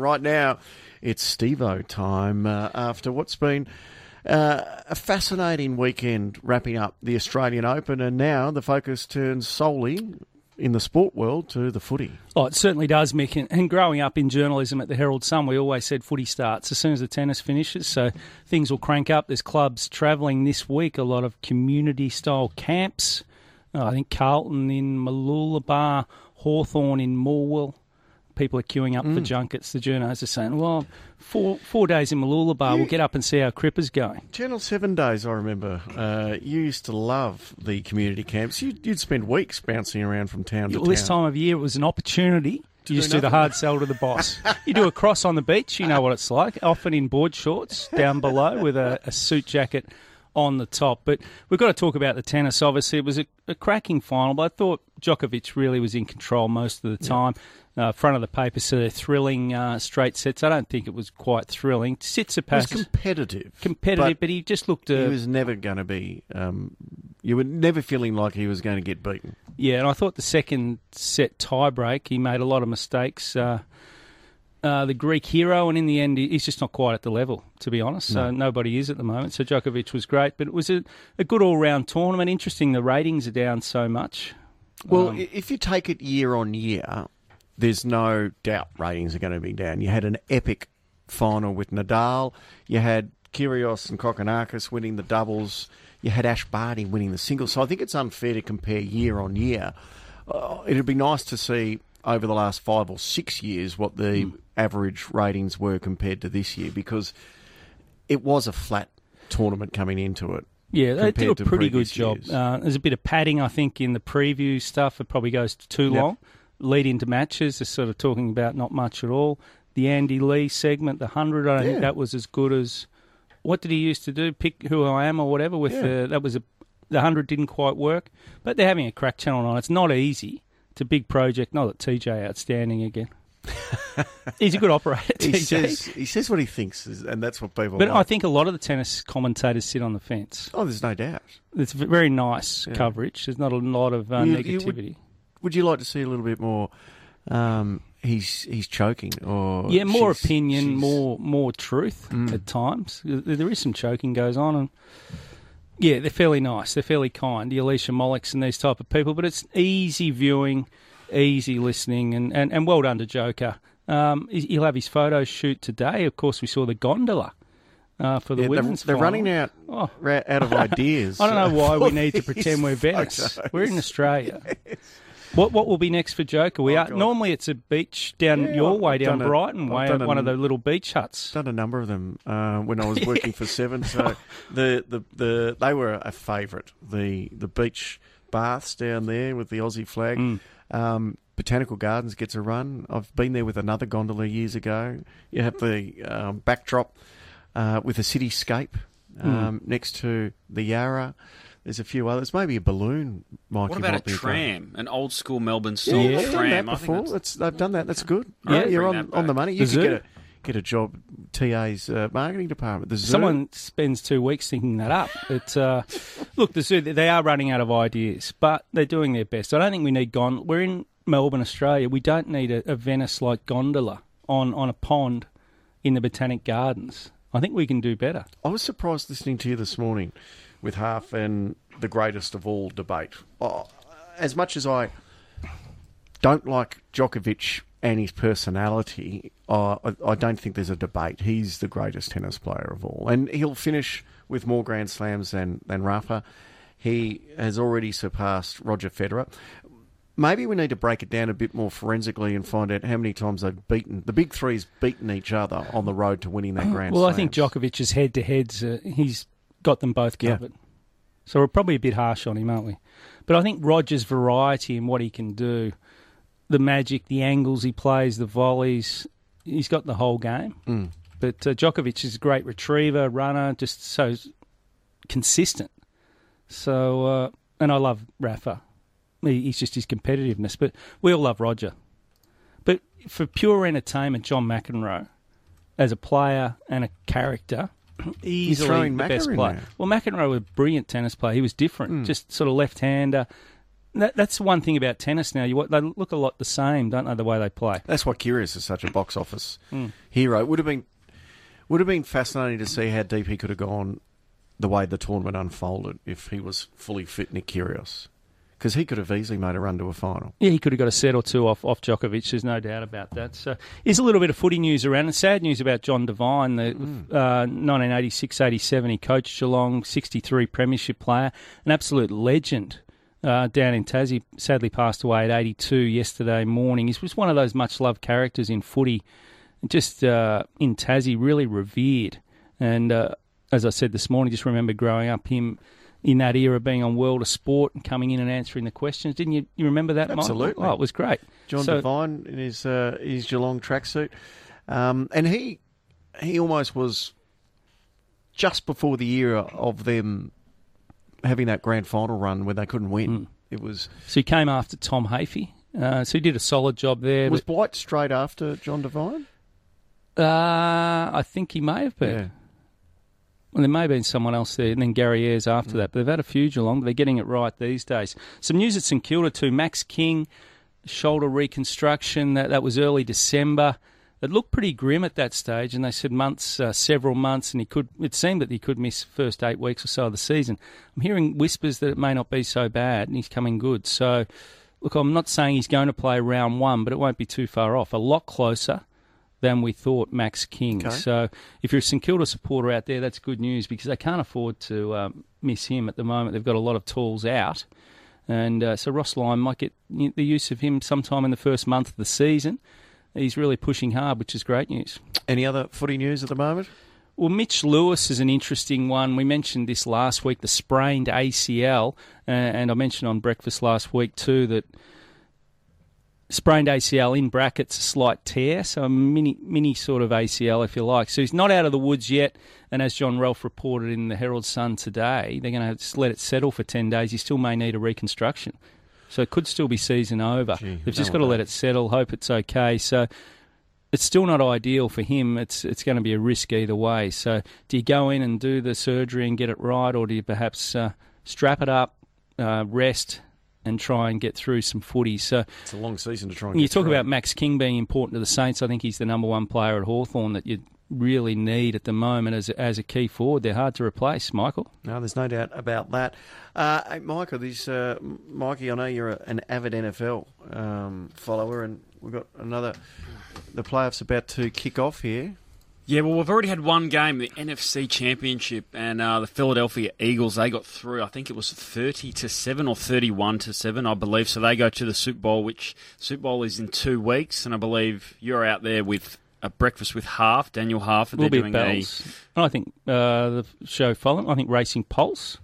Right now, it's Stevo time uh, after what's been uh, a fascinating weekend wrapping up the Australian Open, and now the focus turns solely in the sport world to the footy. Oh, it certainly does, Mick. And, growing up in journalism at the Herald Sun, we always said footy starts as soon as the tennis finishes, so things will crank up. There's clubs travelling this week, a lot of community style camps. Uh, I think Carlton in Mooloolaba, Hawthorn in Morwell people are queuing up mm. for junkets. The journos are saying, well, four four days in Mooloolaba, we'll get up and see how Cripper's going. Channel 7 days, I remember. Uh, you used to love the community camps. You, would spend weeks bouncing around from town to well, town. This time of year, it was an opportunity. You just do the hard sell to the boss. you do a cross on the beach, you know what it's like, often in board shorts down below with a, a suit jacket on the top. But we've got to talk about the tennis. Obviously, it was a, a cracking final, but I thought Djokovic really was in control most of the time. Yeah uh, front of the paper, so they're thrilling uh, straight sets. I don't think it was quite thrilling. Tsitsipas it was competitive, competitive, but, but he just looked. Uh, he was never going to be. Um, you were never feeling like he was going to get beaten. Yeah, and I thought the second set tiebreak, he made a lot of mistakes. Uh, uh, the Greek hero, and in the end, he's just not quite at the level, to be honest. No. So nobody is at the moment. So Djokovic was great, but it was a, a good all round tournament. Interesting, the ratings are down so much. Well, um, if you take it year on year, there's no doubt ratings are going to be down. You had an epic final with Nadal. You had Kyrgios and Kokkinakis winning the doubles. You had Ash Barty winning the singles. So I think it's unfair to compare year on year. Uh, it'd be nice to see over the last five or six years what the mm. average ratings were compared to this year because it was a flat tournament coming into it. Yeah, they did a pretty good job. Uh, there's a bit of padding, I think, in the preview stuff. It probably goes too yep. long lead into matches is sort of talking about not much at all. The Andy Lee segment, the hundred, I don't yeah. think that was as good as what did he used to do? Pick who I am or whatever. With yeah. the, that was a the hundred didn't quite work, but they're having a crack channel on. It's not easy. It's a big project. Not that TJ outstanding again. He's a good operator. he TJ. says he says what he thinks, and that's what people. But like. I think a lot of the tennis commentators sit on the fence. Oh, there's no doubt. It's very nice yeah. coverage. There's not a lot of uh, you, negativity. You would you like to see a little bit more? Um, he's he's choking, or yeah, more she's, opinion, she's... more more truth mm. at times. There is some choking goes on, and yeah, they're fairly nice. They're fairly kind. The Alicia Moliks and these type of people, but it's easy viewing, easy listening, and and, and well done to Joker. Um, he'll have his photo shoot today. Of course, we saw the gondola. Uh, for the yeah, women's, they're, they're running out oh. out of ideas. I don't know why we need to pretend we're Venice. We're in Australia. Yes. What what will be next for Joker? We oh, are God. normally it's a beach down yeah, your way, down Brighton a, way, one a, of the little beach huts. Done a number of them uh, when I was working for Seven. So the, the, the they were a favourite. The the beach baths down there with the Aussie flag. Mm. Um, Botanical Gardens gets a run. I've been there with another gondola years ago. You have the um, backdrop uh, with a cityscape mm. um, mm. next to the Yarra. There's a few others. Maybe a balloon. Mike, what about a tram? An old school Melbourne style yeah, yeah, tram. Done that before. they've done that. That's good. Yeah, you're on, on the money. You could get a, get a job. TA's uh, marketing department. The Someone spends two weeks thinking that up. But uh, look, the zoo. They are running out of ideas, but they're doing their best. I don't think we need gon. We're in Melbourne, Australia. We don't need a, a Venice like gondola on on a pond in the Botanic Gardens. I think we can do better. I was surprised listening to you this morning with half and the greatest of all debate. Oh, as much as I don't like Djokovic and his personality, uh, I, I, don't think there's a debate. He's the greatest tennis player of all, and he'll finish with more Grand Slams than than Rafa. He has already surpassed Roger Federer. Maybe we need to break it down a bit more forensically and find out how many times they've beaten the big three's beaten each other on the road to winning that Grand. Well, Slams. I think Djokovic's head to heads. Uh, he's got them both covered. Yeah. So we're probably a bit harsh on him, aren't we? But I think Roger's variety and what he can do, the magic, the angles he plays, the volleys, he's got the whole game. Mm. But uh, Djokovic is a great retriever, runner, just so consistent. So, uh, and I love Rafa. he's just his competitiveness. But we all love Roger. But for pure entertainment, John McEnroe, as a player and a character, easily the best player. Well, McEnroe was a brilliant tennis player. He was different, mm. just sort of left-hander, that, that's one thing about tennis now. You they look a lot the same, don't they? The way they play. That's why Kyrgios is such a box office hero. It would have been would have been fascinating to see how deep he could have gone the way the tournament unfolded if he was fully fit, Nick Kyrgios, because he could have easily made a run to a final. Yeah, he could have got a set or two off, off Djokovic. There's no doubt about that. So, here's a little bit of footy news around. And sad news about John Devine, the uh, 1986-87. He coached Geelong, 63 premiership player, an absolute legend. Uh, down in Tassie, sadly passed away at 82 yesterday morning. He was one of those much loved characters in footy, just uh, in Tassie, really revered. And uh, as I said this morning, just remember growing up, him in that era being on World of Sport and coming in and answering the questions. Didn't you? You remember that? Michael? Absolutely. Oh, it was great. John So- Devine in his uh, his Geelong tracksuit, um, and he he almost was just before the era of them having that grand final run where they couldn't win. Hmm. It was So he came after Tom Hafey. Uh, so he did a solid job there. was Blight straight after John Devine. uh, I think he may have been. Yeah. Well, there may have been someone else there, and then Gary Ayres after that. But they've had a few Geelong, but they're getting it right these days. Some news at St Kilda too. Max King, shoulder reconstruction. That that was early December. It looked pretty grim at that stage, and they said months, uh, several months, and he could. It seemed that he could miss first eight weeks or so of the season. I'm hearing whispers that it may not be so bad, and he's coming good. So, look, I'm not saying he's going to play round one, but it won't be too far off. A lot closer than we thought, Max King. Okay. So if you're a St Kilda supporter out there, that's good news because they can't afford to um, miss him at the moment. They've got a lot of tools out. And uh, so Ross Lyon might get the use of him sometime in the first month of the season. He's really pushing hard, which is great news. Any other footy news at the moment? Well, Mitch Lewis is an interesting one. We mentioned this last week, the sprained ACL, and I mentioned on breakfast last week too that sprained ACL in brackets a slight tear, so a mini mini sort of ACL if you like. So he's not out of the woods yet, and as John Ralph reported in the Herald Sun today, they're going to let it settle for ten days. He still may need a reconstruction, so it could still be season over. Gee, They've just got to let it settle. Hope it's okay. So it's still not ideal for him. It's it's going to be a risk either way. So do you go in and do the surgery and get it right, or do you perhaps uh, strap it up, uh, rest, and try and get through some footy? So It's a long season to try and you get talk through. about Max King being important to the Saints, I think he's the number one player at Hawthorn that you really need at the moment as a, as a key forward. They're hard to replace, Michael. No, there's no doubt about that. Uh, hey, Michael, this uh, Mikey, I know you're a, an avid NFL um, follower, and we've got another. The playoffs about to kick off here. Yeah, well, we've already had one game, the NFC Championship, and uh, the Philadelphia Eagles. They got through. I think it was thirty to seven or thirty-one to seven, I believe. So they go to the Super Bowl, which Super Bowl is in two weeks, and I believe you're out there with a breakfast with Half, Daniel Half, and We'll they're be doing a Bells. And I think uh, the show following, I think Racing Pulse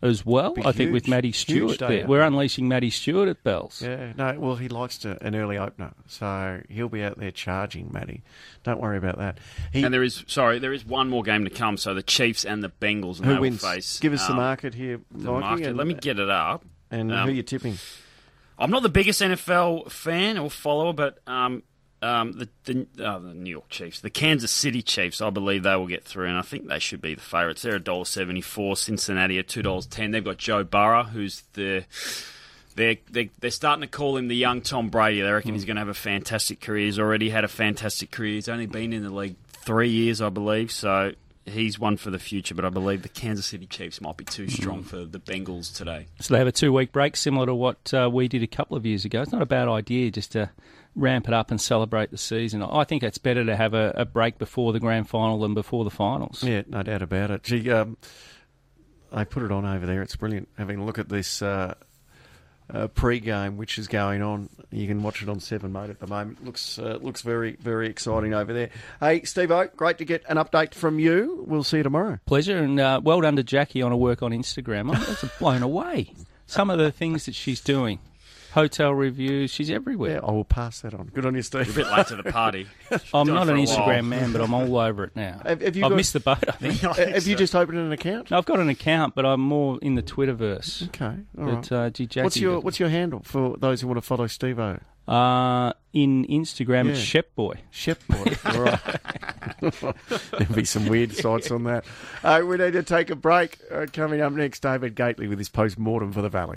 as well. Be I think with huge. Matty Stewart there. We're unleashing Matty Stewart at Bells. Yeah, no, well, he likes to, an early opener, so he'll be out there charging, Matty. Don't worry about that. He, And there is sorry, there is one more game to come. So the Chiefs and the Bengals, and who they wins? will face. Give us the um, market here, the Mikey, market. and, Let me get it up. and um, who you tipping? I'm not the biggest NFL fan or follower, but um, um, the the, uh, the New York Chiefs, the Kansas City Chiefs, I believe they will get through, and I think they should be the favourites. They're a dollar seventy four. Cincinnati are two dollars ten. They've got Joe Burrow, who's the they're, they're, they're starting to call him the young Tom Brady. They reckon he's going to have a fantastic career. He's already had a fantastic career. He's only been in the league three years, I believe. So he's one for the future. But I believe the Kansas City Chiefs might be too strong for the Bengals today. So they have a two week break, similar to what uh, we did a couple of years ago. It's not a bad idea just to ramp it up and celebrate the season. I think it's better to have a, a break before the grand final than before the finals. Yeah, no doubt about it. Gee, um, I put it on over there. It's brilliant having a look at this uh, uh, pre-game which is going on. You can watch it on Seven Mode at the moment. Looks uh, looks very very exciting over there. Hey, Steve O, great to get an update from you. We'll see you tomorrow. Pleasure, and uh, well done to Jackie on her work on Instagram. I'm blown away. Some of the things that she's doing. Hotel reviews, she's everywhere. Yeah, I will pass that on. Good on you, Steve. A bit late to the party. I'm Done not an Instagram while. man, but I'm all over it now. Have- have you I've got- missed the boat, I think. Have you just opened an account? No, I've got an account, but I'm more in the Twitterverse. Okay, all But right. uh, gee, Jackie, What's your What's your handle for those who want to follow Steve O? uh, in Instagram? It's Yeah. Shep Boy. Shep boy. All right. There'll be some weird sights on that. Uh, we need to take a break. Uh, coming up next, David Gately with his post mortem for the Valley.